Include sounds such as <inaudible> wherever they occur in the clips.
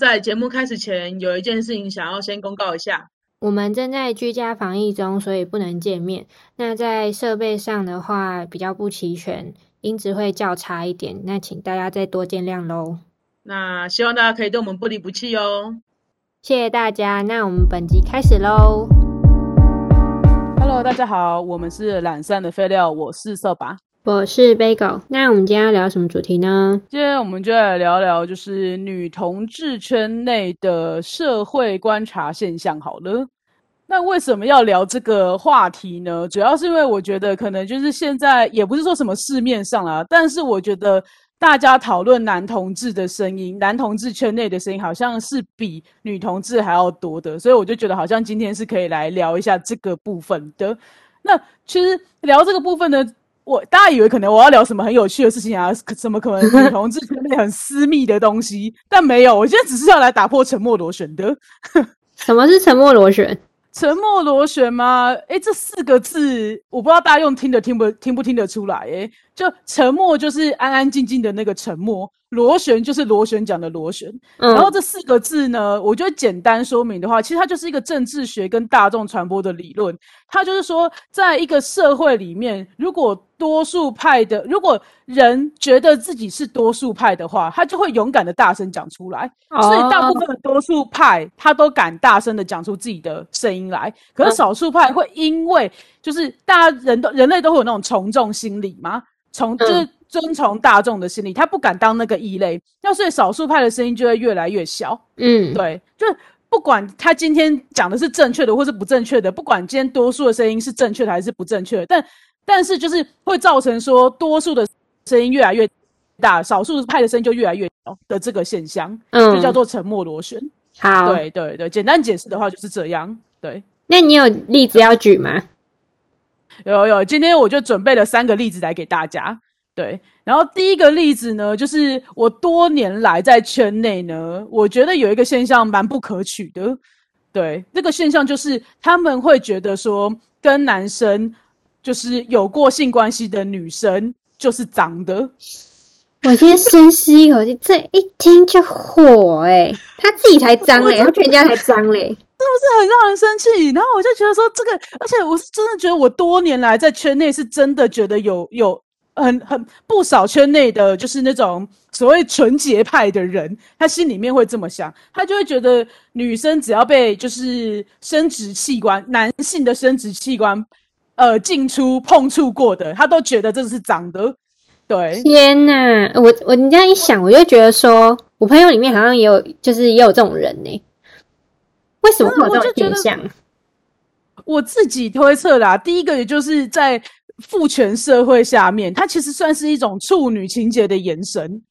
在节目开始前，有一件事情想要先公告一下。我们正在居家防疫中，所以不能见面。那在设备上的话，比较不齐全，音质会较差一点。那请大家再多见谅喽。那希望大家可以对我们不离不弃哦。谢谢大家。那我们本集开始喽。Hello，大家好，我们是懒散的废料，我是色拔，我是 Bagel。那我们今天要聊什么主题呢？今天我们就来聊聊，就是女同志圈内的社会观察现象。好了。那为什么要聊这个话题呢？主要是因为我觉得可能就是现在也不是说什么市面上啦，但是我觉得大家讨论男同志的声音，男同志圈内的声音好像是比女同志还要多的，所以我就觉得好像今天是可以来聊一下这个部分的。那其实聊这个部分呢，我大家以为可能我要聊什么很有趣的事情啊，怎么可能女同志圈内很私密的东西，<laughs> 但没有，我今天只是要来打破沉默螺旋的。什么是沉默螺旋？沉默螺旋吗？哎，这四个字我不知道大家用听的听不听不听得出来？哎，就沉默就是安安静静的那个沉默，螺旋就是螺旋桨的螺旋。然后这四个字呢，我觉得简单说明的话，其实它就是一个政治学跟大众传播的理论。它就是说，在一个社会里面，如果多数派的，如果人觉得自己是多数派的话，他就会勇敢的大声讲出来。所以大部分的多数派他都敢大声的讲出自己的声音来。可是少数派会因为就是大家人都人类都会有那种从众心理嘛，从就是遵从大众的心理，他不敢当那个异类。那所以少数派的声音就会越来越小。嗯，对，就不管他今天讲的是正确的或是不正确的，不管今天多数的声音是正确的还是不正确的，但但是就是会造成说多数的声音越来越大，少数派的声音就越来越小的这个现象，嗯，就叫做沉默螺旋。好，对对对，简单解释的话就是这样。对，那你有例子要举吗？有有，今天我就准备了三个例子来给大家。对，然后第一个例子呢，就是我多年来在圈内呢，我觉得有一个现象蛮不可取的。对，这个现象就是他们会觉得说跟男生。就是有过性关系的女生就是脏的。我先深吸一口气，这一听就火哎，他自己才脏嘞，他全家才脏嘞，是不是很让人生气？然后我就觉得说这个，而且我是真的觉得我多年来在圈内是真的觉得有有很很不少圈内的，就是那种所谓纯洁派的人，他心里面会这么想，他就会觉得女生只要被就是生殖器官，男性的生殖器官。呃，进出碰触过的，他都觉得这是脏的。对，天哪！我我你这样一想，我就觉得说，我朋友里面好像也有，就是也有这种人呢。为什么会有这种现象？我自己推测啦，第一个也就是在父权社会下面，它其实算是一种处女情节的延伸。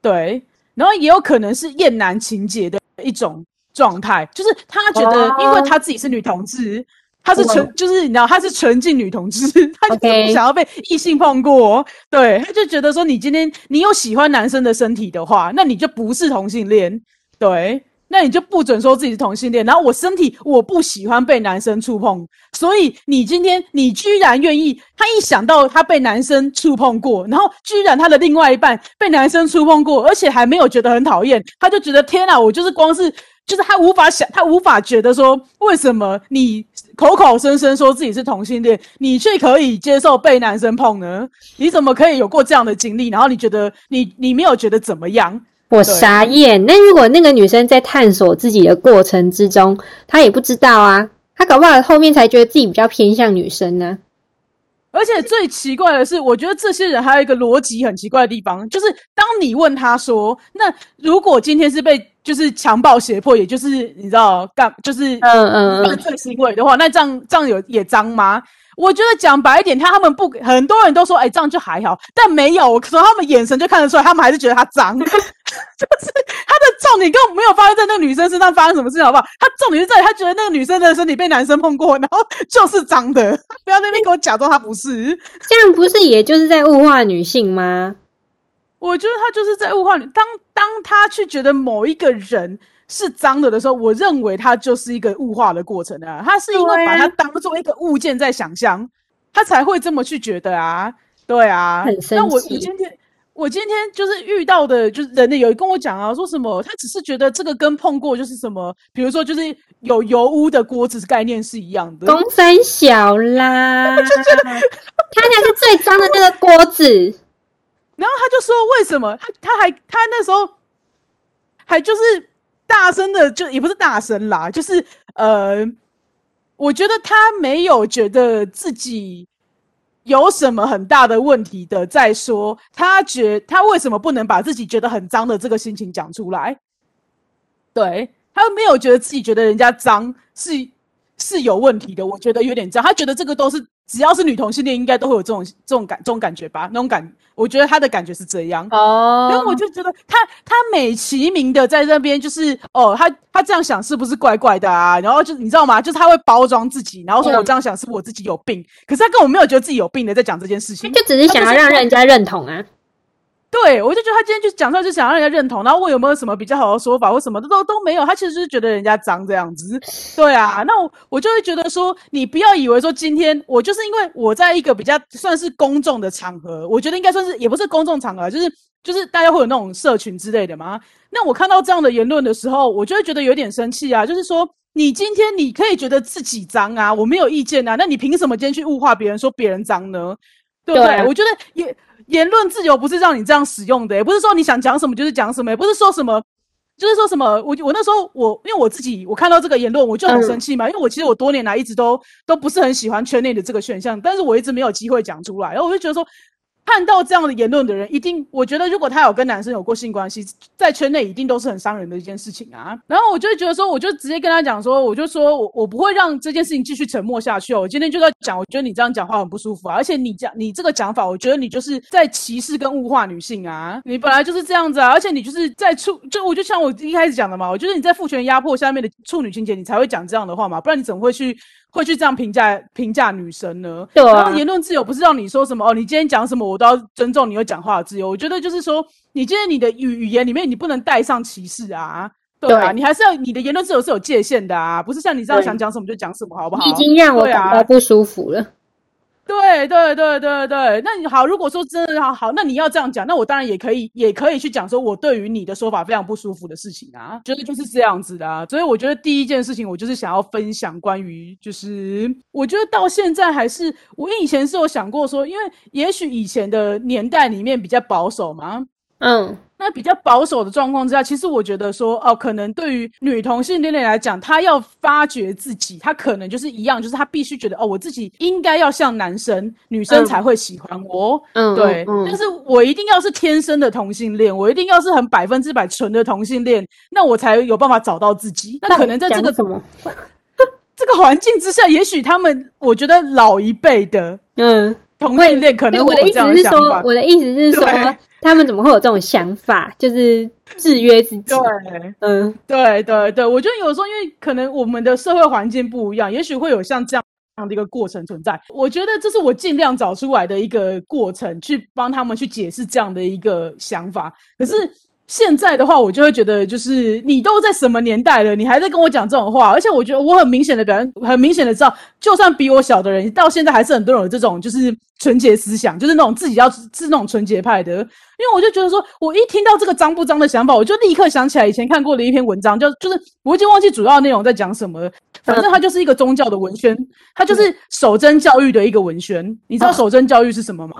对，然后也有可能是厌男情节的一种状态，就是他觉得，因为他自己是女同志。她是纯，就是你知道，她是纯净女同志，她就是不想要被异性碰过。对，她就觉得说，你今天你有喜欢男生的身体的话，那你就不是同性恋。对，那你就不准说自己是同性恋。然后我身体我不喜欢被男生触碰，所以你今天你居然愿意，他一想到他被男生触碰过，然后居然他的另外一半被男生触碰过，而且还没有觉得很讨厌，他就觉得天哪，我就是光是。就是他无法想，他无法觉得说，为什么你口口声声说自己是同性恋，你却可以接受被男生碰呢？你怎么可以有过这样的经历？然后你觉得你你没有觉得怎么样？我傻眼。那如果那个女生在探索自己的过程之中，她也不知道啊，她搞不好后面才觉得自己比较偏向女生呢。而且最奇怪的是，我觉得这些人还有一个逻辑很奇怪的地方，就是当你问他说：“那如果今天是被就是强暴胁迫，也就是你知道干就是嗯嗯犯罪行为的话，那这样这样有也脏吗？”我觉得讲白一点，他他们不很多人都说：“哎，这样就还好。”但没有，从他们眼神就看得出来，他们还是觉得他脏。<laughs> 就是他的重点根本没有发生在那个女生身上发生什么事情，好不好？他重点是在他觉得那个女生的身体被男生碰过，然后就是脏的。<laughs> 不要那边给我假装他不是，这样不是也就是在物化女性吗？我觉得他就是在物化你。当当他去觉得某一个人是脏的的时候，我认为他就是一个物化的过程啊。他是因为把它当做一个物件在想象，他才会这么去觉得啊。对啊，很。那我我今天。我今天就是遇到的，就是人的有跟我讲啊，说什么他只是觉得这个跟碰过就是什么，比如说就是有油污的锅子概念是一样的。公三小啦，<laughs> 他才是最脏的那个锅子。然后他就说为什么他他还他那时候还就是大声的，就也不是大声啦，就是呃，我觉得他没有觉得自己。有什么很大的问题的？再说，他觉他为什么不能把自己觉得很脏的这个心情讲出来？对他没有觉得自己觉得人家脏是是有问题的。我觉得有点脏，他觉得这个都是。只要是女同性恋，应该都会有这种这种感这种感觉吧？那种感，我觉得他的感觉是这样。哦，然后我就觉得他他美其名的在那边就是哦，他他这样想是不是怪怪的啊？然后就你知道吗？就是他会包装自己，然后说我这样想是我自己有病，可是他根本没有觉得自己有病的在讲这件事情，就只是想要让人家认同啊。对，我就觉得他今天就讲出来，就想让人家认同，然后问有没有什么比较好的说法或什么的都都没有，他其实就是觉得人家脏这样子。对啊，那我我就会觉得说，你不要以为说今天我就是因为我在一个比较算是公众的场合，我觉得应该算是也不是公众场合，就是就是大家会有那种社群之类的嘛。那我看到这样的言论的时候，我就会觉得有点生气啊，就是说你今天你可以觉得自己脏啊，我没有意见啊，那你凭什么今天去物化别人，说别人脏呢？对不对？我觉得也。言论自由不是让你这样使用的，也不是说你想讲什么就是讲什么，也不是说什么，就是说什么。我我那时候我因为我自己我看到这个言论我就很生气嘛，因为我其实我多年来一直都都不是很喜欢圈内的这个选项，但是我一直没有机会讲出来，然后我就觉得说。看到这样的言论的人，一定我觉得，如果他有跟男生有过性关系，在圈内一定都是很伤人的一件事情啊。然后我就觉得说，我就直接跟他讲说，我就说我我不会让这件事情继续沉默下去哦。我今天就在讲，我觉得你这样讲话很不舒服啊，而且你讲你这个讲法，我觉得你就是在歧视跟物化女性啊。你本来就是这样子啊，而且你就是在处就我就像我一开始讲的嘛，我觉得你在父权压迫下面的处女情节，你才会讲这样的话嘛，不然你怎么会去？会去这样评价评价女生呢？对啊，言论自由不是让你说什么哦，你今天讲什么我都要尊重你有讲话的自由。我觉得就是说，你今天你的语语言里面你不能带上歧视啊，对啊，你还是要你的言论自由是有界限的啊，不是像你这样想讲什么就讲什么，好不好？已经让我感到不舒服了。对对对对对，那你好，如果说真的好，好，那你要这样讲，那我当然也可以，也可以去讲说我对于你的说法非常不舒服的事情啊，觉得就是这样子的啊。所以我觉得第一件事情，我就是想要分享关于，就是我觉得到现在还是，我以前是有想过说，因为也许以前的年代里面比较保守嘛，嗯。那比较保守的状况之下，其实我觉得说，哦，可能对于女同性恋来讲，她要发掘自己，她可能就是一样，就是她必须觉得，哦，我自己应该要像男生，女生才会喜欢我，嗯，对。但是我一定要是天生的同性恋，我一定要是很百分之百纯的同性恋，那我才有办法找到自己。那可能在这个什么 <laughs> 这个环境之下，也许他们，我觉得老一辈的，嗯，同性恋可能我的意思是说，我的意思是说。他们怎么会有这种想法？就是制约自己。对，嗯，对对对，我觉得有时候因为可能我们的社会环境不一样，也许会有像这样样的一个过程存在。我觉得这是我尽量找出来的一个过程，去帮他们去解释这样的一个想法。可是。现在的话，我就会觉得，就是你都在什么年代了，你还在跟我讲这种话，而且我觉得我很明显的表现，很明显的知道，就算比我小的人，到现在还是很多人有这种就是纯洁思想，就是那种自己要是那种纯洁派的。因为我就觉得说，我一听到这个脏不脏的想法，我就立刻想起来以前看过的一篇文章，就就是我已经忘记主要内容在讲什么，反正它就是一个宗教的文宣，它就是守贞教育的一个文宣。你知道守贞教育是什么吗？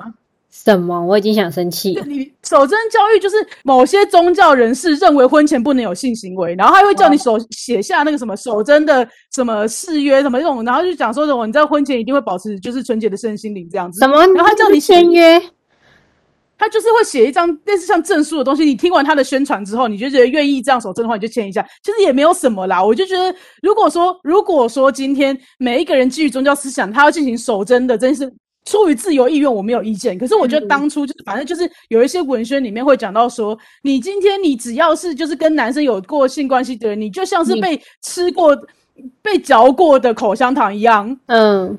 什么？我已经想生气。<laughs> 你守贞教育就是某些宗教人士认为婚前不能有性行为，然后他会叫你手写下那个什么守贞的什么誓约什么这种，然后就讲说什么你在婚前一定会保持就是纯洁的身心灵这样子。什么？然后他叫你签约，他就是会写一张类似像证书的东西。你听完他的宣传之后，你就觉得愿意这样守贞的话，你就签一下。其实也没有什么啦。我就觉得，如果说如果说今天每一个人基于宗教思想，他要进行守贞的，真是。出于自由意愿，我没有意见。可是我觉得当初就是，反正就是有一些文宣里面会讲到说，你今天你只要是就是跟男生有过性关系的人，你就像是被吃过、被嚼过的口香糖一样。嗯，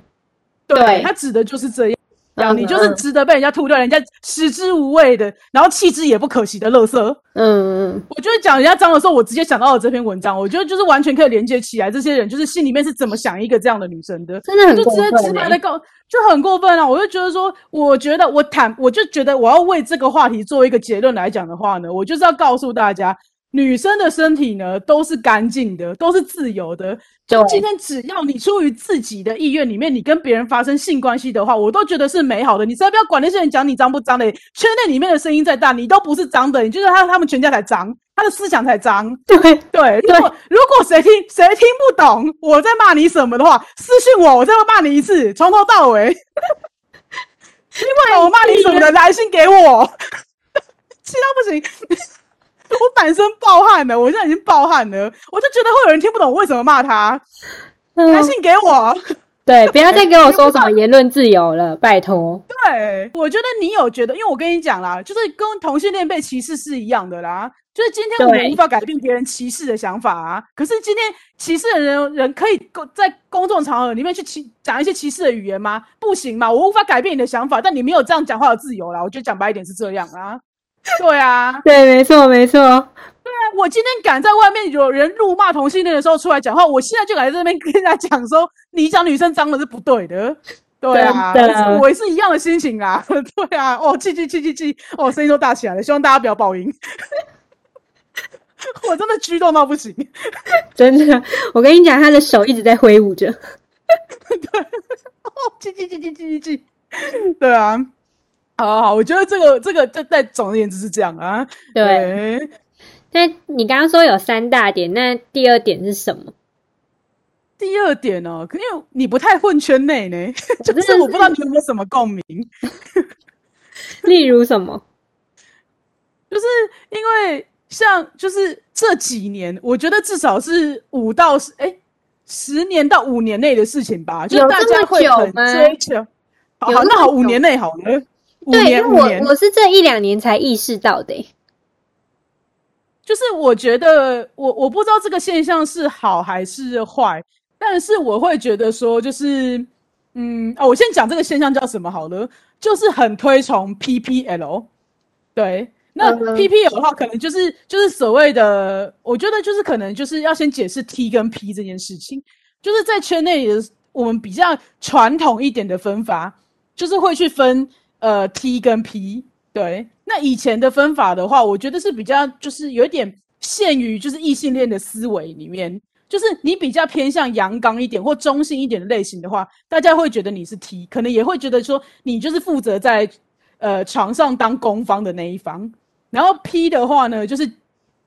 对他指的就是这样。这样嗯你就是值得被人家吐掉，人家食之无味的，然后弃之也不可惜的垃圾。嗯嗯我就是讲人家脏的时候，我直接想到了这篇文章，我觉得就是完全可以连接起来，这些人就是心里面是怎么想一个这样的女生的。真的很就直接直白的告，就很过分啊！我就觉得说，我觉得我坦，我就觉得我要为这个话题做一个结论来讲的话呢，我就是要告诉大家，女生的身体呢都是干净的，都是自由的。就今天只要你出于自己的意愿里面，你跟别人发生性关系的话，我都觉得是美好的。你才不要管那些人讲你脏不脏的，圈内里面的声音再大，你都不是脏的，你就是他他们全家才脏，他的思想才脏。<laughs> 对，对，如果如果谁听谁听不懂我在骂你什么的话，私信我，我再骂你一次，从头到尾。听不懂我骂你什么的，来信给我，<laughs> 气到不行，我满身暴汗了，我现在已经暴汗了，我就觉得会有人听不懂我为什么骂他，来嗯，信给我。对，不要再给我说什么言论自由了，拜托。对，我觉得你有觉得，因为我跟你讲啦，就是跟同性恋被歧视是一样的啦。就是今天我们对无法改变别人歧视的想法啊，可是今天歧视的人人可以公在公众场合里面去歧讲一些歧视的语言吗？不行嘛，我无法改变你的想法，但你没有这样讲话的自由啦。我觉得讲白一点是这样啊。<laughs> 对啊，对，没错，没错。对啊我今天敢在外面有人辱骂同性恋的时候出来讲话，我现在就敢在这边跟人家讲说，你讲女生脏的是不对的。对啊，我也是一样的心情啊。<laughs> 对啊，哦，气气气气气，哦，声音都大起来了，希望大家不要爆音。<laughs> 我真的激动到不行，真的，我跟你讲，他的手一直在挥舞着。对哦，气气气气气气气，对啊，好好好，我觉得这个这个在在总而言之是这样啊。对，对，那你刚刚说有三大点，那第二点是什么？第二点哦、可因为你不太混圈内呢，就是我不知道你有没有什么共鸣。例如什么？<laughs> 就是因为像就是这几年，我觉得至少是五到十哎十年到五年内的事情吧，就大家会很追求。好好，那好，五年内好了，五对，因为我，我是这一两年才意识到的欸。就是我觉得我我不知道这个现象是好还是坏，但是我会觉得说，就是嗯哦，我先讲这个现象叫什么好了，就是很推崇 PPL，对。那 PPL 的话，可能就是就是所谓的，我觉得就是可能就是要先解释 T 跟 P 这件事情，就是在圈内的我们比较传统一点的分法，就是会去分呃 T 跟 P。对，那以前的分法的话，我觉得是比较就是有一点限于就是异性恋的思维里面，就是你比较偏向阳刚一点或中性一点的类型的话，大家会觉得你是 T，可能也会觉得说你就是负责在呃床上当攻方的那一方。然后 P 的话呢，就是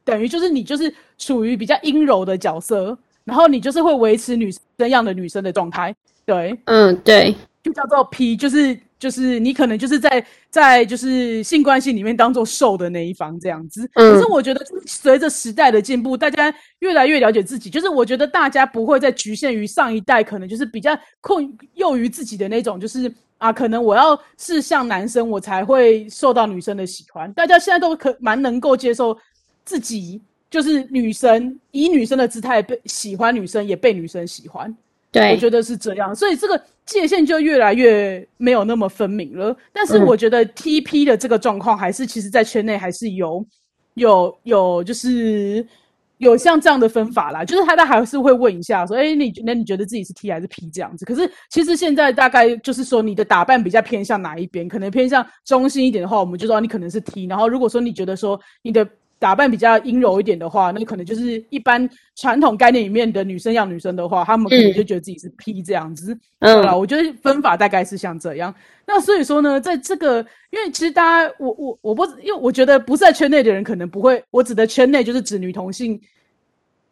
等于就是你就是处于比较阴柔的角色，然后你就是会维持女生样的女生的状态，对，嗯，对，就叫做 P，就是就是你可能就是在在就是性关系里面当做受的那一方这样子。嗯可是我觉得随着时代的进步，大家越来越了解自己，就是我觉得大家不会再局限于上一代可能就是比较困囿于自己的那种，就是啊，可能我要是像男生我才会受到女生的喜欢。大家现在都可蛮能够接受自己。就是女生以女生的姿态被喜欢女生，也被女生喜欢。我，觉得是这样，所以这个界限就越来越没有那么分明了。但是嗯我觉得 TP 的这个状况，还是其实在圈内还是有有有就是有像这样的分法啦，就是他他还是会问一下说，哎、你那你觉得自己是 T 还是 P 这样子？可是其实现在大概就是说你的打扮比较偏向哪一边，可能偏向中性一点的话，我们就知道你可能是 T。然后如果说你觉得说你的打扮比较阴柔一点的话，那可能就是一般传统概念里面的女生样女生的话，她们可能嗯就觉得自己是 P 这样子。嗯，我觉得分法大概是像这样。那所以说呢，在这个，因为其实大家，我我我不，因为我觉得不在圈内的人可能不会，我指的圈内就是指女同性、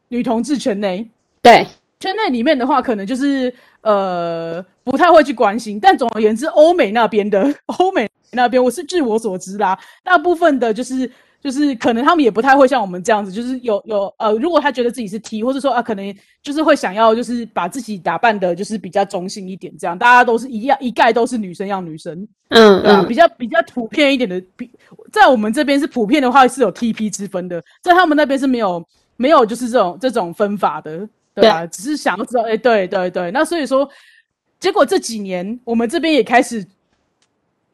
女同志圈内。对，圈内里面的话，可能就是呃不太会去关心，但总而言之，欧美那边的 <laughs> 欧美那边，我是据我所知啦，大部分的就是就是可能他们也不太会像我们这样子，就是有有呃，如果他觉得自己是 T，或者说啊，可能就是会想要就是把自己打扮的，就是比较中性一点，这样大家都是一样一概都是女生要女生，嗯对啊，嗯比较比较普遍一点的，比在我们这边是普遍的话是有 TP 之分的，在他们那边是没有没有就是这种这种分法的，对啊，只是想要知道，哎、对对对，那所以说，结果这几年我们这边也开始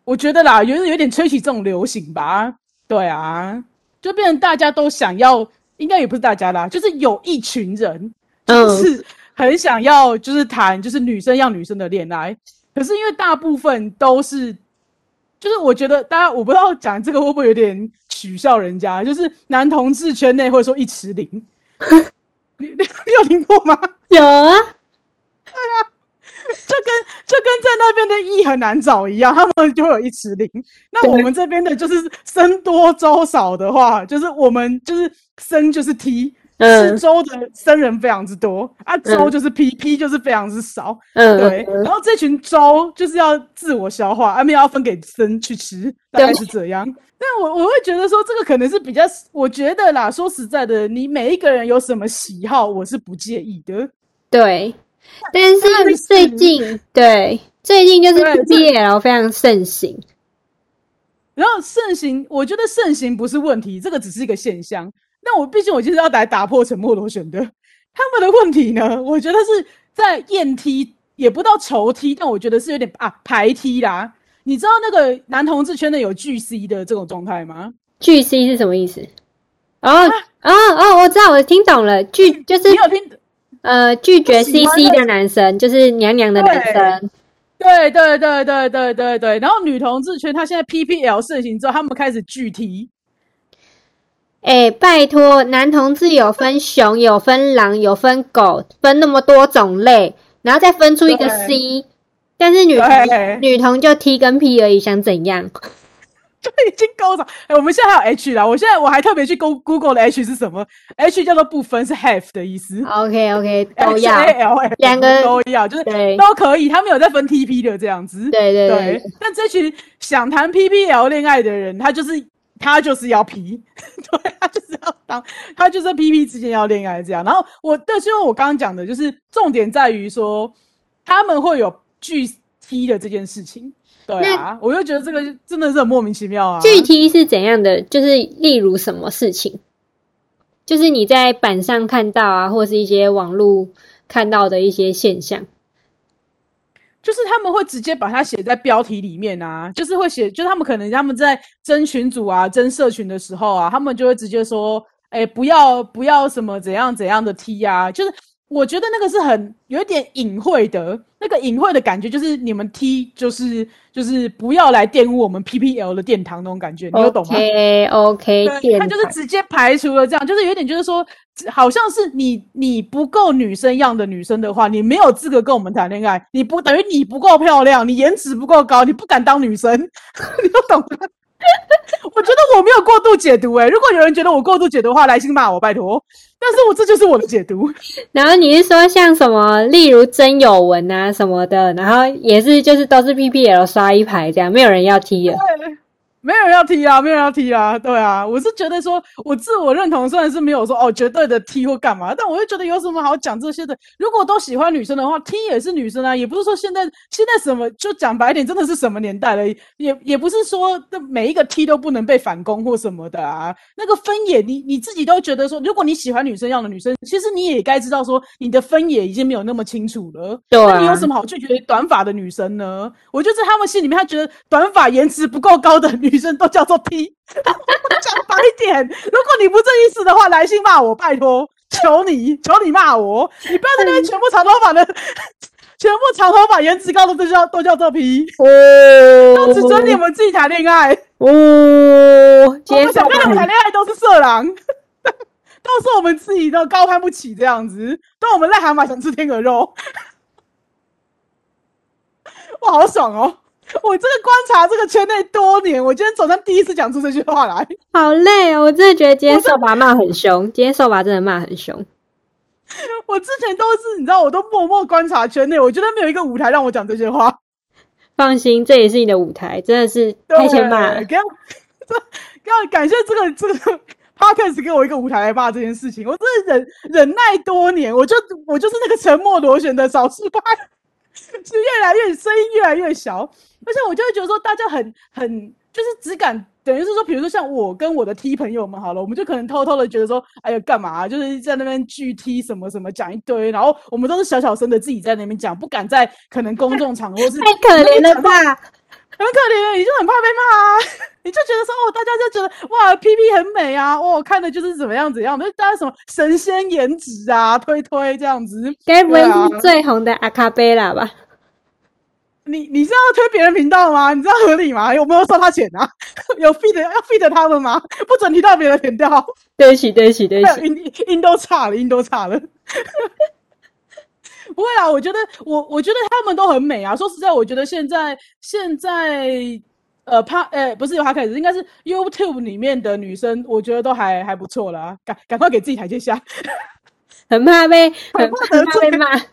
我觉得啦，有有点吹起这种流行吧。对啊，就变成大家都想要，应该也不是大家啦，就是有一群人，就是很想要，就是谈就是女生要女生的恋爱。可是因为大部分都是，就是我觉得大家我不知道讲这个会不会有点取笑人家，就是男同志圈内会说一池零，<laughs> 你你你有听过吗？有啊，对啊，就跟就跟在那边的一很难找一样，他们就会有一池零。那我们这边的就是生多粥少的话，就是我们就是生就是 T。吃粥的僧人非常之多啊，粥就是 P P 就是非常之少，嗯，对。然后这群粥就是要自我消化，而没有要分给僧去吃，大概是这样。但我我会觉得说，这个可能是比较，我觉得啦，说实在的，你每一个人有什么喜好，我是不介意的。对，<laughs> 但是最近对最近就是 B L 非常盛行，然后盛行，我觉得盛行不是问题，这个只是一个现象。那我毕竟我就是要来打破沉默螺旋的，他们的问题呢？我觉得是在验梯，也不到仇梯，但我觉得是有点啊排梯啦。你知道那个男同志圈内有巨 C 的这种状态吗？巨 C 是什么意思？哦哦哦，我知道，我听懂了。巨就是你有听呃拒绝 CC 的男生，就是娘娘的男生。对对对对对对对。然后女同志圈，他现在 PPL 盛行之后，他们开始拒 T。哎，拜托，男同志有分 <laughs> 熊，有分狼，有分狗，分那么多种类，然后再分出一个 C，但是女同女同就 T 跟 P 而已，想怎样？就已经够了。哎，我们现在还有 H 啦，我现在我还特别去 Go Google 的 H 是什么？H 叫做不分，是 Half 的意思。OK OK，都要两个都要，就是都可以。他们有在分 TP 的这样子。对对对。但这群想谈 PPL 恋爱的人，他就是。他就是要 P，<laughs> 对他就是要当，他就是 P P 之间要恋爱这样。然后我，但是因为我刚刚讲的，就是重点在于说他们会有巨 T 的这件事情。对啊，我就觉得这个真的是很莫名其妙啊。具体是怎样的？就是例如什么事情？就是你在板上看到啊，或是一些网络看到的一些现象。就是他们会直接把它写在标题里面啊，就是会写，就是他们可能他们在争群组啊、争社群的时候啊，他们就会直接说，哎，不要不要什么怎样怎样的 T 啊，就是。我觉得那个是很有一点隐晦的，那个隐晦的感觉就是你们 T 就是就是不要来玷污我们 PPL 的殿堂那种感觉，你有懂吗？OK OK，他就是直接排除了这样，就是有点就是说，好像是你你不够女生样的女生的话，你没有资格跟我们谈恋爱，你不等于你不够漂亮，你颜值不够高，你不敢当女生，<laughs> 你都懂吗？<laughs> 我觉得我没有过度解读哎，如果有人觉得我过度解读的话，来信骂我，拜托。但是我这就是我的解读。然后你是说像什么，例如真有文啊什么的，然后也是就是都是 PPL 刷一排这样，没有人要踢了。没有人要踢啊，没有人要踢啊，对啊，我是觉得说，我自我认同虽然是没有说哦绝对的踢或干嘛，但我就觉得有什么好讲这些的。如果都喜欢女生的话，踢也是女生啊，也不是说现在现在什么就讲白点，真的是什么年代了，也也不是说的每一个踢都不能被反攻或什么的啊。那个分野，你你自己都觉得说，如果你喜欢女生样的女生，其实你也该知道说，你的分野已经没有那么清楚了。对，那你有什么好拒绝短发的女生呢？我就在他们心里面，他觉得短发颜值不够高的女。女生都叫做 T，讲白点，如果你不这意思的话，来信骂我，拜托，求你，求你骂我，你不要在那边全部长头发的，<laughs> 全部长头发颜值高的都叫都叫做 P，都只准你们自己谈恋爱，哦，我们想跟你们谈恋爱都是色狼，<laughs> 都是我们自己都高攀不起这样子，都我们癞蛤蟆想吃天鹅肉，哇，好爽哦！<laughs> 我这个观察这个圈内多年，我今天早上第一次讲出这句话来，<laughs> 好累哦！我真的觉得今天扫把骂很凶，今天扫把真的骂很凶。<laughs> 我之前都是你知道，我都默默观察圈内，我觉得没有一个舞台让我讲这些话。放心，这也是你的舞台，真的是太欠骂了。要要感谢这个这个 podcast 给我一个舞台来骂这件事情，我真的忍忍耐多年，我就我就是那个沉默螺旋的少数派。<laughs> 是越来越声音越来越小，而且我就会觉得说，大家很很就是只敢等于是说，比如说像我跟我的 T 朋友们好了，我们就可能偷偷的觉得说，哎呀干嘛，就是在那边巨 T 什么什么讲一堆，然后我们都是小小声的自己在那边讲，不敢在可能公众场合是太可怜了吧？很可怜，你就很怕被骂啊，<laughs> 你就觉得说哦，大家就觉得哇，P P 很美啊，哦，看的就是怎么样怎样，就大家什么神仙颜值啊，推推这样子，该不会是最红的阿卡贝拉吧？你你是要推别人频道吗？你知道合理吗？有没有收他钱啊？<laughs> 有 feed 要 feed 他们吗？不准提到别人的频道，对不起，对不起，对不起。<laughs> 音音都差了，音都差了。不会啦，我觉得我我觉得他们都很美啊。说实在，我觉得现在现在呃，趴呃不是有他开始，应该是 YouTube 里面的女生，我觉得都还还不错啦。赶赶快给自己台阶下，<laughs> 很怕被很很怕被骂。<laughs>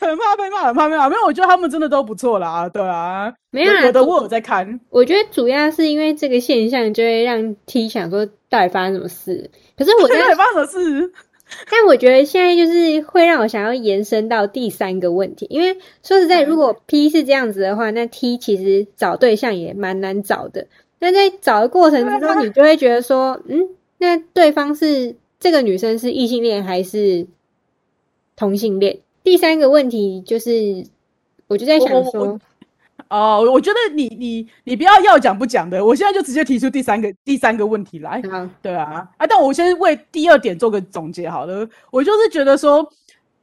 很怕被骂，很怕被骂。没有，我觉得他们真的都不错啦。对啊，没有啊有的我有在看。我觉得主要是因为这个现象，就会让 T 想说到底发生什么事。可是我在 <laughs> 发生什么事？<laughs> 但我觉得现在就是会让我想要延伸到第三个问题，因为说实在，嗯如果 P 是这样子的话，那 T 其实找对象也蛮难找的。那在找的过程之中，你就会觉得说，嗯，那对方是这个女生是异性恋还是同性恋？第三个问题就是，我就在想说，哦，我觉得你你你不要要讲不讲的，我现在就直接提出第三个第三个问题来。嗯，对啊，啊，但我先为第二点做个总结好了。我就是觉得说，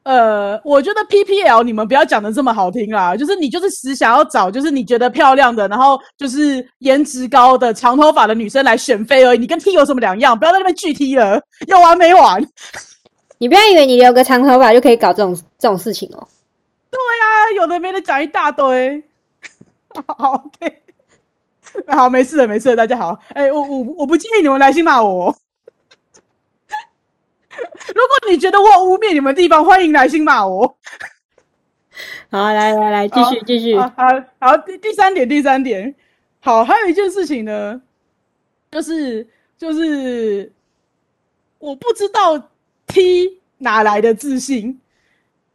呃，我觉得 PPL 你们不要讲的这么好听啦，就是你就是只想要找就是你觉得漂亮的，然后就是颜值高的长头发的女生来选妃而已，你跟 T 有什么两样？不要在那边拒 T 了，有完没完？你不要以为你留个长头发就可以搞这种这种事情哦。对啊，有的没的讲一大堆。好，<laughs> OK，好，没事了，没事了，大家好。哎、我我我不建议你们来信骂我哦。<laughs> 如果你觉得我污蔑你们的地方，欢迎来信骂我。<laughs> 好，来来来，继续继续。好好好，第第三点，第三点，好，还有一件事情呢，就是就是我不知道 T 哪来的自信，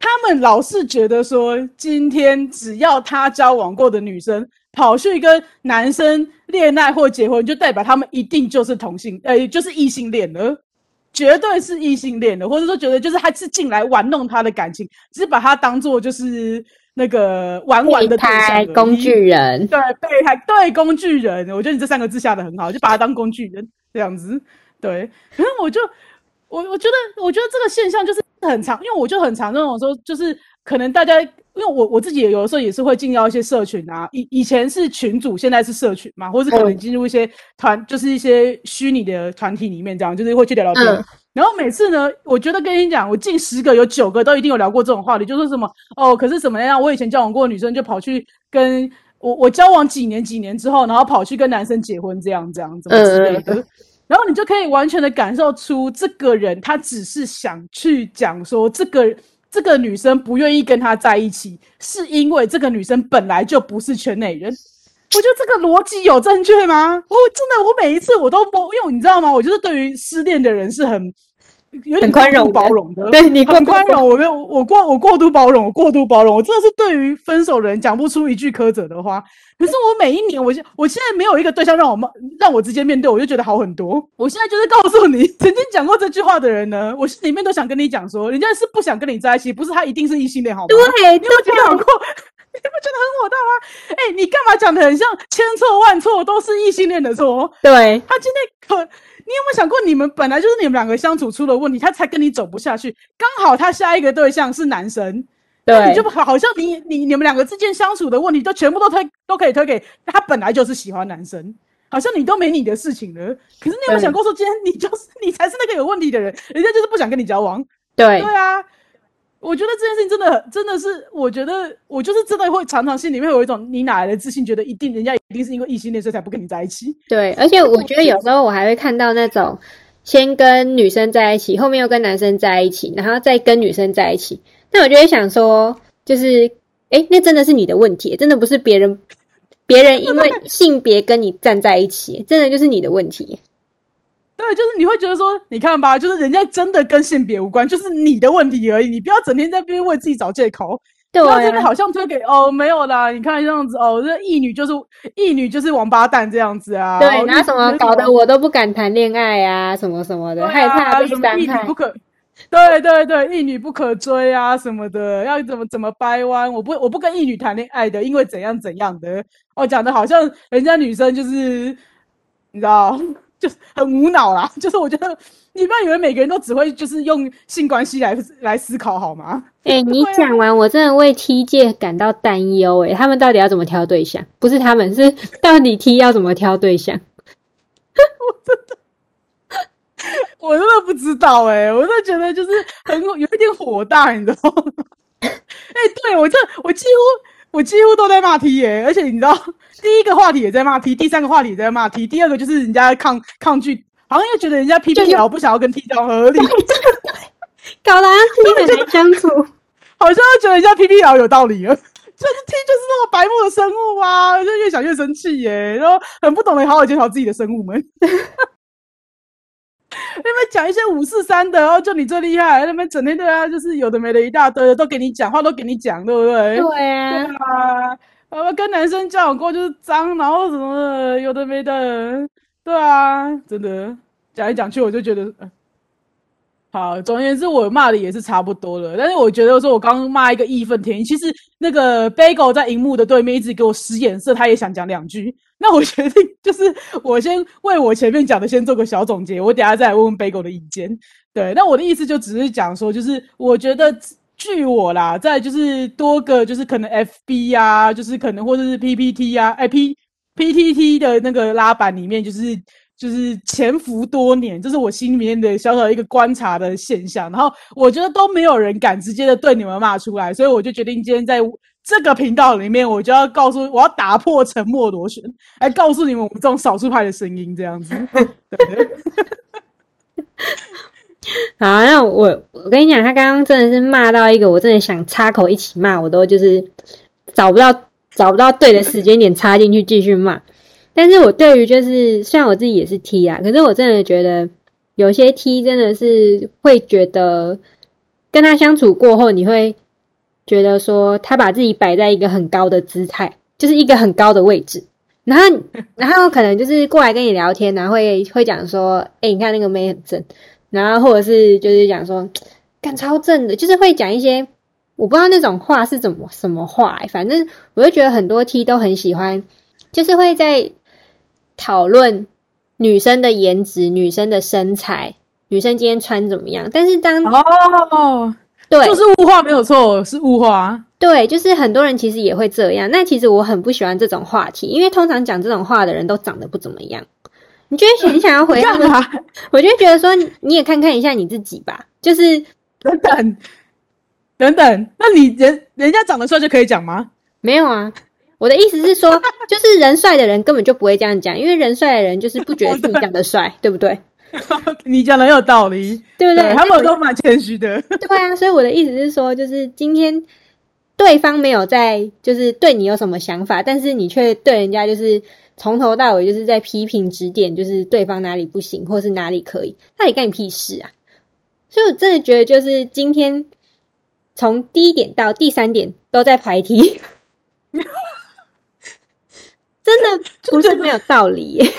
他们老是觉得说，今天只要他交往过的女生跑去跟男生恋爱或结婚，就代表他们一定就是同性，呃，就是异性恋了。绝对是异性恋的，或者说觉得就是他是进来玩弄他的感情，只是把他当做就是那个玩玩的工具人，对，备胎，对，工具人，我觉得你这三个字下的很好，就把他当工具人这样子。对，可是我就我我觉得，我觉得这个现象就是很常，因为我就很常那种说，就是可能大家，因为我我自己也有的时候也是会进到一些社群啊，以以前是群主，现在是社群嘛，或是可能嗯进入一些团，就是一些虚拟的团体里面，这样就是会去聊聊天。嗯然后每次呢，我觉得跟你讲，我近十个有九个都一定有聊过这种话题，就说什么哦，可是怎么样？我以前交往过的女生就跑去跟我我交往几年几年之后，然后跑去跟男生结婚，这样这样怎么之类的。然后你就可以完全的感受出这个人他只是想去讲说这个这个女生不愿意跟他在一起，是因为这个女生本来就不是圈内人。我觉得这个逻辑有正确吗？我真的，我每一次我都懵，因为你知道吗？我就是对于失恋的人是很有点很宽容包容的，对你很宽容。我没有，我过我过度包容，我过度包容。我真的是对于分手的人讲不出一句苛责的话。可是我每一年，我现我现在没有一个对象让我骂让我直接面对，我就觉得好很多。我现在就是告诉你，<laughs> 曾经讲过这句话的人呢，我心里面都想跟你讲说，人家是不想跟你在一起，不是他一定是异性恋，好吗？对你有觉得很过？<laughs> 你不觉得很火大吗？哎、你干嘛讲的很像千错万错都是异性恋的错？对，他今天可，你有没有想过，你们本来就是你们两个相处出了问题，他才跟你走不下去。刚好他下一个对象是男生，对你对就，好好像你你你们两个之间相处的问题，都全部都推都可以推给他本来就是喜欢男生，好像你都没你的事情了。可是你有没有想过，说今天你就是你才是那个有问题的人，人家就是不想跟你交往。对对，啊，我觉得这件事情真的真的是，我觉得我就是真的会常常心里面有一种你哪来的自信，觉得一定人家一定是因为异性恋所以才不跟你在一起。对，而且我觉得有时候我还会看到那种先跟女生在一起，后面又跟男生在一起，然后再跟女生在一起。那我就会想说，就是，诶，那真的是你的问题，真的不是别人，别人因为性别跟你站在一起，真的就是你的问题。对，就是你会觉得说，你看吧，就是人家真的跟性别无关，就是你的问题而已。你不要整天在那边为自己找借口，对不要这边啊，好像推给哦没有啦，你看这样子哦，这异女就是异女就是王八蛋这样子啊。对，拿什么搞得我都不敢谈恋爱啊，什么什么的，啊害怕被伤害什么异女不。可对对对，一女不可追啊什么的，要怎么怎么掰弯，我不我不跟一女谈恋爱的，因为怎样怎样的，哦，讲的好像人家女生就是你知道，就是很无脑啦，<laughs> 就是我觉得你不要以为每个人都只会就是用性关系来来思考好吗？哎、<laughs> 你讲完，我真的为 T 界感到担忧。哎，他们到底要怎么挑对象？不是他们，是到底 T 要怎么挑对象？<laughs> 我真的我真的不知道哎、我真的觉得就是很有一点火大，你知道吗？哎、对我这我几乎我几乎都在骂 T 耶、而且你知道，<laughs> 第一个话题也在骂 T，第三个话题也在骂 T，第二个就是人家抗抗拒，好像又觉得人家 P P 聊不想要跟 T 交合理，<laughs> 搞得 T 很难相处。<laughs> 好像又觉得人家 P P 聊有道理了。就是 T 就是那么白目的生物啊，就越想越生气耶，然后很不懂得好好检讨自己的生物们。<laughs> 那边讲一些五四三的，然后就你最厉害，那边整天对啊，就是有的没的一大堆的都给你讲话，都给你讲，对不对？对啊，对啊，呃，跟男生交往过就是脏，然后什么的，有的没的，对啊，真的讲来讲去，我就觉得，呃好，总而言之，我骂的也是差不多了。但是我觉得说，我刚骂一个义愤填膺，其实那个 Bagel 在荧幕的对面一直给我使眼色，他也想讲两句。那我决定 <laughs> 就是我先为我前面讲的先做个小总结，我等下再来问问 Bagel 的意见。对，那我的意思就只是讲说，就是我觉得据我啦，在就是多个就是可能 FB 呀、就是可能或者是 PPT 呀、哎 P PTT 的那个拉板里面，就是就是潜伏多年，这是我心里面的小小一个观察的现象。然后我觉得都没有人敢直接的对你们骂出来，所以我就决定今天在这个频道里面，我就要告诉我要打破沉默螺旋，来告诉你们我们这种少数派的声音，这样子。对 <laughs> 好，那我我跟你讲，他刚刚真的是骂到一个，我真的想插口一起骂，我都就是找不到找不到对的时间点插进去继续骂。但是我对于就是虽然我自己也是 T 啊，可是我真的觉得有些 T 真的是会觉得跟他相处过后，你会觉得说他把自己摆在一个很高的姿态，就是一个很高的位置。然后，然后可能就是过来跟你聊天，然后会会讲说，哎、你看那个妹很正，然后或者是就是讲说，干超正的，就是会讲一些我不知道那种话是怎么什么话、反正我就觉得很多 T 都很喜欢，就是会在讨论女生的颜值、女生的身材、女生今天穿怎么样，但是当哦，对就是物化没有错，是物化。对，就是很多人其实也会这样。那其实我很不喜欢这种话题，因为通常讲这种话的人都长得不怎么样。你就会很想要回他们，我就觉得说你也看看一下你自己吧，就是等等等等，那你人人家长得帅就可以讲吗？没有啊。我的意思是说，<laughs> 就是人帅的人根本就不会这样讲，因为人帅的人就是不觉得自己长得帅，对不对？<laughs> 你讲的很有道理，对不对？他们都蛮谦虚的。<laughs> 对啊，所以我的意思是说，就是今天对方没有在，就是对你有什么想法，但是你却对人家就是从头到尾就是在批评指点，就是对方哪里不行，或是哪里可以，那你干你屁事啊！所以我真的觉得，就是今天从第一点到第三点都在排题，不是没有道理。<laughs>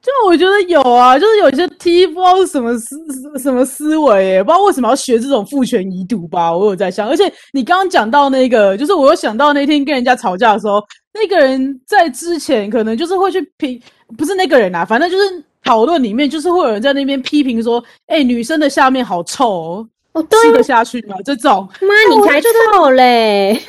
就我觉得有啊，就是有一些 T 不知道是什么思什么思维耶，不知道为什么要学这种父权遗毒吧。我有在想，而且你刚刚讲到那个，就是我有想到那天跟人家吵架的时候，那个人在之前可能就是会去评，不是那个人啊，反正就是讨论里面就是会有人在那边批评说，哎、女生的下面好臭哦，哦，对吃得下去吗？这种。妈，你才臭嘞！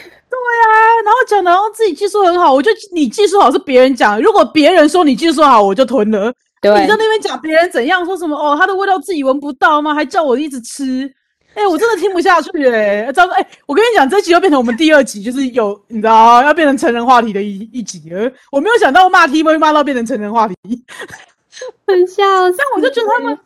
然后讲的，然后自己技术很好，我觉得你技术好是别人讲，如果别人说你技术好，我就吞了。对你在那边讲别人怎样，说什么哦，他的味道自己闻不到吗？还叫我一直吃，哎、我真的听不下去哎、糟糕，哎、我跟你讲，这集又变成我们第二集，就是有你知道要变成成人话题的一一集了。我没有想到骂 T 会骂到变成成人话题，很笑死。但我就觉得他们。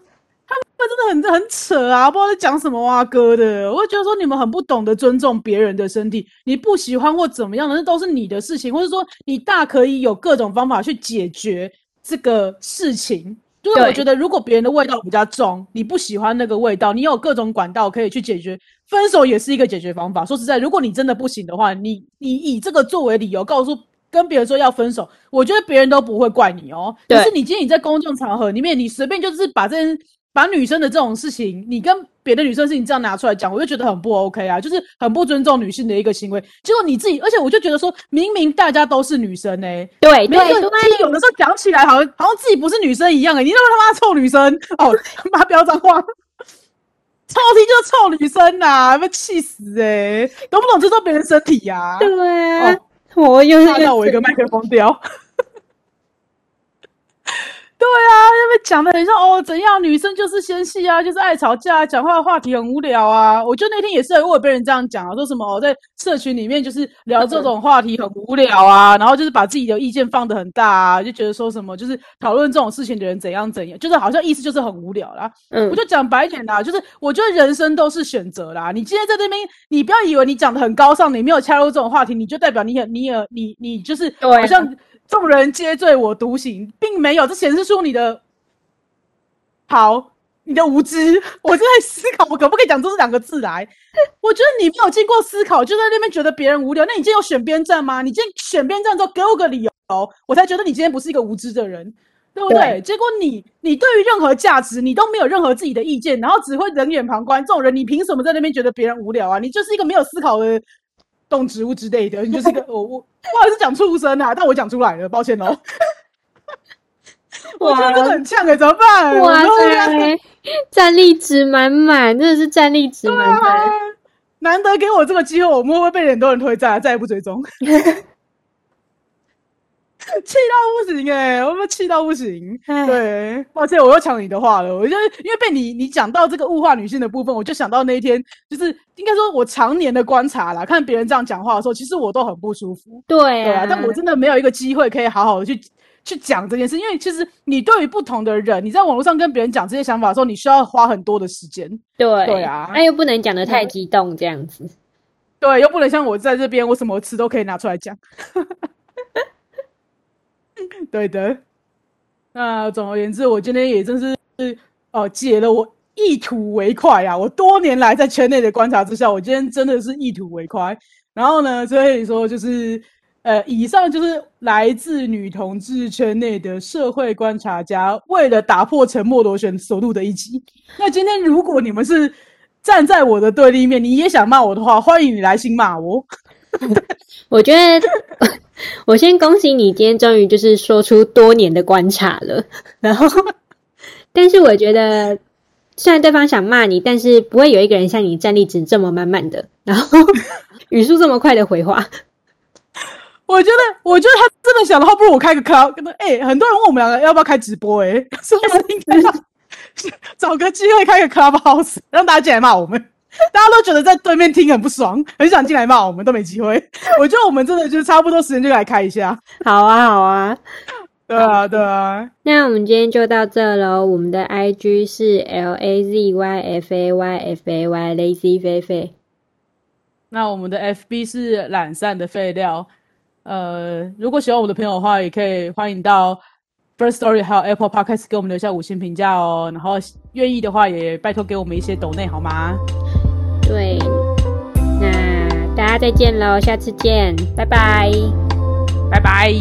他们真的很很扯啊，不知道在讲什么啊哥的。我会觉得说你们很不懂得尊重别人的身体，你不喜欢或怎么样的，那都是你的事情，或者说你大可以有各种方法去解决这个事情。就是我觉得，如果别人的味道比较重，你不喜欢那个味道，你有各种管道可以去解决。分手也是一个解决方法。说实在，如果你真的不行的话，你你以这个作为理由告诉跟别人说要分手，我觉得别人都不会怪你哦。可是你今天你在公众场合里面，你随便就是把这把女生的这种事情，你跟别的女生事情这样拿出来讲，我就觉得很不 OK 啊，就是很不尊重女性的一个行为。结果你自己，而且我就觉得说，明明大家都是女生呢，对对对，有的时候讲起来好像好像自己不是女生一样哎，你那么他妈臭女生哦，妈飙脏话，臭听就是臭女生呐，被气死哎，懂不懂尊重别人身体呀？对，我又看到我一个麦克风掉。<laughs> 对啊，因为讲的很像哦，怎样女生就是纤细啊，就是爱吵架，讲话话题很无聊啊。我就那天也是，我被人这样讲啊，说什么哦在社群里面就是聊这种话题很无聊啊，然后就是把自己的意见放的很大啊，就觉得说什么就是讨论这种事情的人怎样怎样，就是好像意思就是很无聊啦。嗯，我就讲白点啦，就是我觉得人生都是选择啦。你今天在这边，你不要以为你讲的很高尚，你没有插入这种话题，你就代表你很你也你你就是好像。众人皆醉我独醒，并没有，这显示出你的好，你的无知。<laughs> 我正在思考，我可不可以讲出这两个字来？我觉得你没有经过思考，就在那边觉得别人无聊。那你今天有选边站吗？你今天选边站之后，给我个理由，我才觉得你今天不是一个无知的人，对不对？结果你，你对于任何价值，你都没有任何自己的意见，然后只会冷眼旁观。这种人，你凭什么在那边觉得别人无聊啊？你就是一个没有思考的。动植物之类的，你就是个 <laughs> 我我不好意思讲畜生啊，但我讲出来了，抱歉哦。我觉得真的很呛哎，怎么办？哇塞，战力值满满，真的是战力值满满。难得给我这个机会，我们会被很多人推赞，再也不追踪？<laughs> <laughs> 气到不行哎！我们气到不行。对，抱歉，我又抢你的话了。我就因为被你你讲到这个物化女性的部分，我就想到那一天，就是应该说我常年的观察啦，看别人这样讲话的时候，其实我都很不舒服。对啊，但我真的没有一个机会可以好好的去去讲这件事，因为其实你对于不同的人，你在网络上跟别人讲这些想法的时候，你需要花很多的时间。对对啊，那又不能讲的太激动，这样子。对，又不能像我在这边，我什么词都可以拿出来讲。<laughs> 对的，那总而言之，我今天也真是哦解了我一吐为快啊！我多年来在圈内的观察之下，我今天真的是一吐为快。然后呢，所以说就是呃，以上就是来自女同志圈内的社会观察家为了打破沉默螺旋所录的一集。那今天如果你们是站在我的对立面，你也想骂我的话，欢迎你来信骂我。我觉得，<laughs> 我先恭喜你，今天终于就是说出多年的观察了。<laughs> 然后，<laughs> 但是我觉得，虽然对方想骂你，但是不会有一个人像你战力值这么满满的，然后语速这么快的回话。我觉得，我觉得他真的想的话，不如我开个 club。哎，很多人问我们两个要不要开直播，哎，是不是应该找个机会开个 club house，让大家进来骂我们？<laughs> 大家都觉得在对面听很不爽，<laughs> 很想进来骂我们，都没机会。<laughs> 我觉得我们真的就是差不多时间就来开一下。好啊，好啊，对啊，对啊。那我们今天就到这喽。我们的 I G 是 L A Z Y F A Y F A Y Lazy 菲菲。那我们的 F B 是懒散的废料。呃，如果喜欢我的朋友的话，也可以欢迎到 First Story 还有 Apple Podcast 给我们留下五星评价哦。然后愿意的话，也拜托给我们一些抖内好吗？对，那大家再见喽，下次见，拜拜，拜拜。